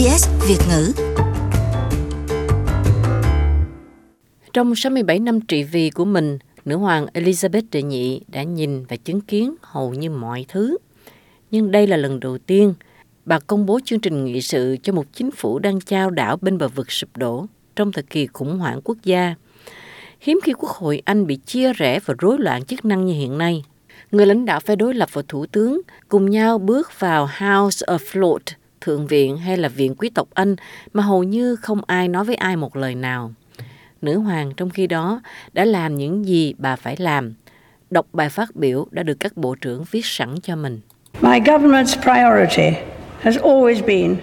SBS Việt ngữ. Trong 67 năm trị vì của mình, nữ hoàng Elizabeth đệ nhị đã nhìn và chứng kiến hầu như mọi thứ. Nhưng đây là lần đầu tiên bà công bố chương trình nghị sự cho một chính phủ đang trao đảo bên bờ vực sụp đổ trong thời kỳ khủng hoảng quốc gia. Hiếm khi Quốc hội Anh bị chia rẽ và rối loạn chức năng như hiện nay. Người lãnh đạo phe đối lập và thủ tướng cùng nhau bước vào House of Lords, Thượng viện hay là Viện Quý tộc Anh mà hầu như không ai nói với ai một lời nào. Nữ hoàng trong khi đó đã làm những gì bà phải làm. Đọc bài phát biểu đã được các bộ trưởng viết sẵn cho mình. My government's priority has always been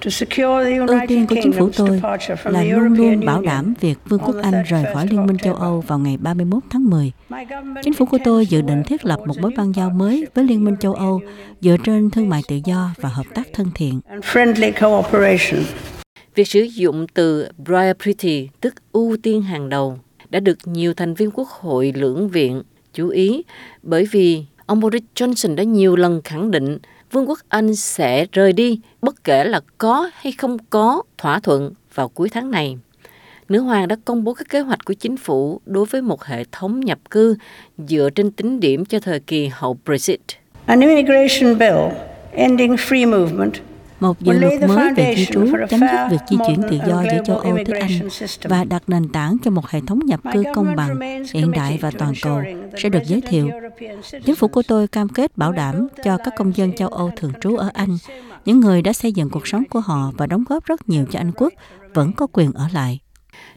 Ưu tiên của chính phủ tôi là luôn luôn bảo đảm việc Vương quốc Anh rời khỏi Liên minh châu Âu vào ngày 31 tháng 10. Chính phủ của tôi dự định thiết lập một mối băng giao mới với Liên minh châu Âu dựa trên thương mại tự do và hợp tác thân thiện. Việc sử dụng từ priority, tức ưu tiên hàng đầu, đã được nhiều thành viên quốc hội lưỡng viện chú ý bởi vì ông Boris Johnson đã nhiều lần khẳng định Vương quốc Anh sẽ rời đi, bất kể là có hay không có thỏa thuận vào cuối tháng này. Nữ hoàng đã công bố các kế hoạch của chính phủ đối với một hệ thống nhập cư dựa trên tính điểm cho thời kỳ hậu Brexit. An immigration bill ending free movement một dự luật mới về di trú chấm dứt việc di chuyển tự do giữa châu Âu tới Anh và đặt nền tảng cho một hệ thống nhập cư công bằng, hiện đại và toàn cầu sẽ được giới thiệu. Chính phủ của tôi cam kết bảo đảm cho các công dân châu Âu thường trú ở Anh, những người đã xây dựng cuộc sống của họ và đóng góp rất nhiều cho Anh quốc, vẫn có quyền ở lại.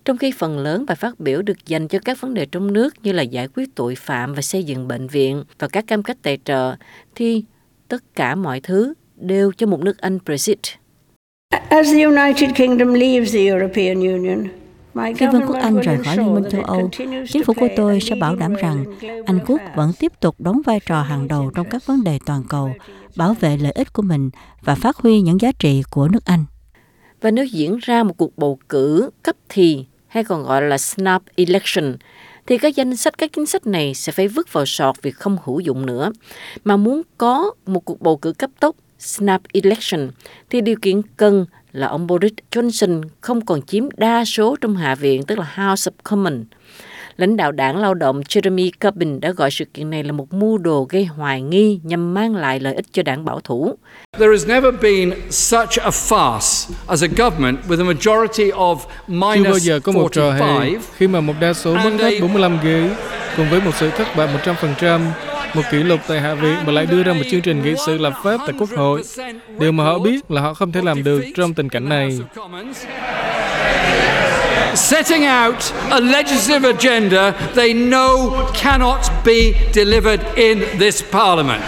Trong khi phần lớn bài phát biểu được dành cho các vấn đề trong nước như là giải quyết tội phạm và xây dựng bệnh viện và các cam kết tài trợ, thì tất cả mọi thứ đều cho một nước Anh Brexit. As the United Kingdom leaves the European Union, khi Vương quốc Anh rời khỏi Liên minh châu Âu, chính phủ của tôi sẽ bảo đảm rằng Anh quốc vẫn tiếp tục đóng vai trò hàng đầu trong các vấn đề toàn cầu, bảo vệ lợi ích của mình và phát huy những giá trị của nước Anh. Và nếu diễn ra một cuộc bầu cử cấp thì hay còn gọi là snap election, thì các danh sách các chính sách này sẽ phải vứt vào sọt vì không hữu dụng nữa. Mà muốn có một cuộc bầu cử cấp tốc snap election thì điều kiện cần là ông Boris Johnson không còn chiếm đa số trong Hạ viện, tức là House of Commons. Lãnh đạo đảng lao động Jeremy Corbyn đã gọi sự kiện này là một mưu đồ gây hoài nghi nhằm mang lại lợi ích cho đảng bảo thủ. There has never been such a farce as a government with a majority of minus Chưa bao giờ có một trò hề khi mà một đa số mất hết 45 ghế cùng với một sự thất bại 100% một kỷ lục tại Hạ viện mà lại đưa ra một chương trình nghị sự lập pháp tại Quốc hội. Điều mà họ biết là họ không thể làm được trong tình cảnh này. Setting out a legislative agenda they know cannot be delivered in this parliament.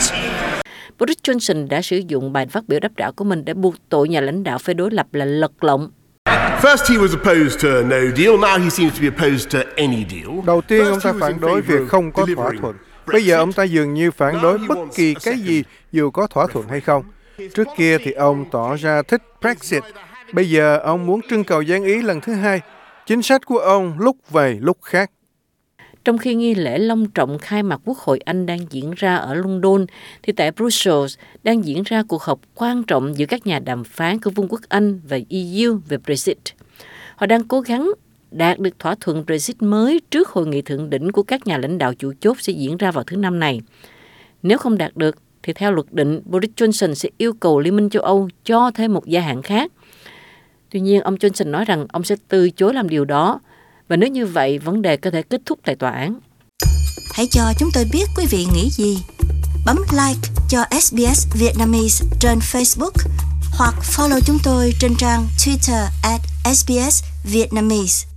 Boris Johnson đã sử dụng bài phát biểu đáp trả của mình để buộc tội nhà lãnh đạo phe đối lập là lật lọng First he was opposed to no deal, now he seems to be opposed to any deal. Đầu tiên ông ta phản đối việc không có thỏa thuận. Bây giờ ông ta dường như phản đối bất kỳ cái gì dù có thỏa thuận hay không. Trước kia thì ông tỏ ra thích Brexit. Bây giờ ông muốn trưng cầu gián ý lần thứ hai. Chính sách của ông lúc về lúc khác. Trong khi nghi lễ long trọng khai mạc Quốc hội Anh đang diễn ra ở London, thì tại Brussels đang diễn ra cuộc họp quan trọng giữa các nhà đàm phán của Vương quốc Anh và EU về Brexit. Họ đang cố gắng đạt được thỏa thuận Brexit mới trước hội nghị thượng đỉnh của các nhà lãnh đạo chủ chốt sẽ diễn ra vào thứ năm này. Nếu không đạt được, thì theo luật định, Boris Johnson sẽ yêu cầu Liên minh châu Âu cho thêm một gia hạn khác. Tuy nhiên, ông Johnson nói rằng ông sẽ từ chối làm điều đó, và nếu như vậy, vấn đề có thể kết thúc tại tòa án. Hãy cho chúng tôi biết quý vị nghĩ gì. Bấm like cho SBS Vietnamese trên Facebook hoặc follow chúng tôi trên trang Twitter at SBS Vietnamese.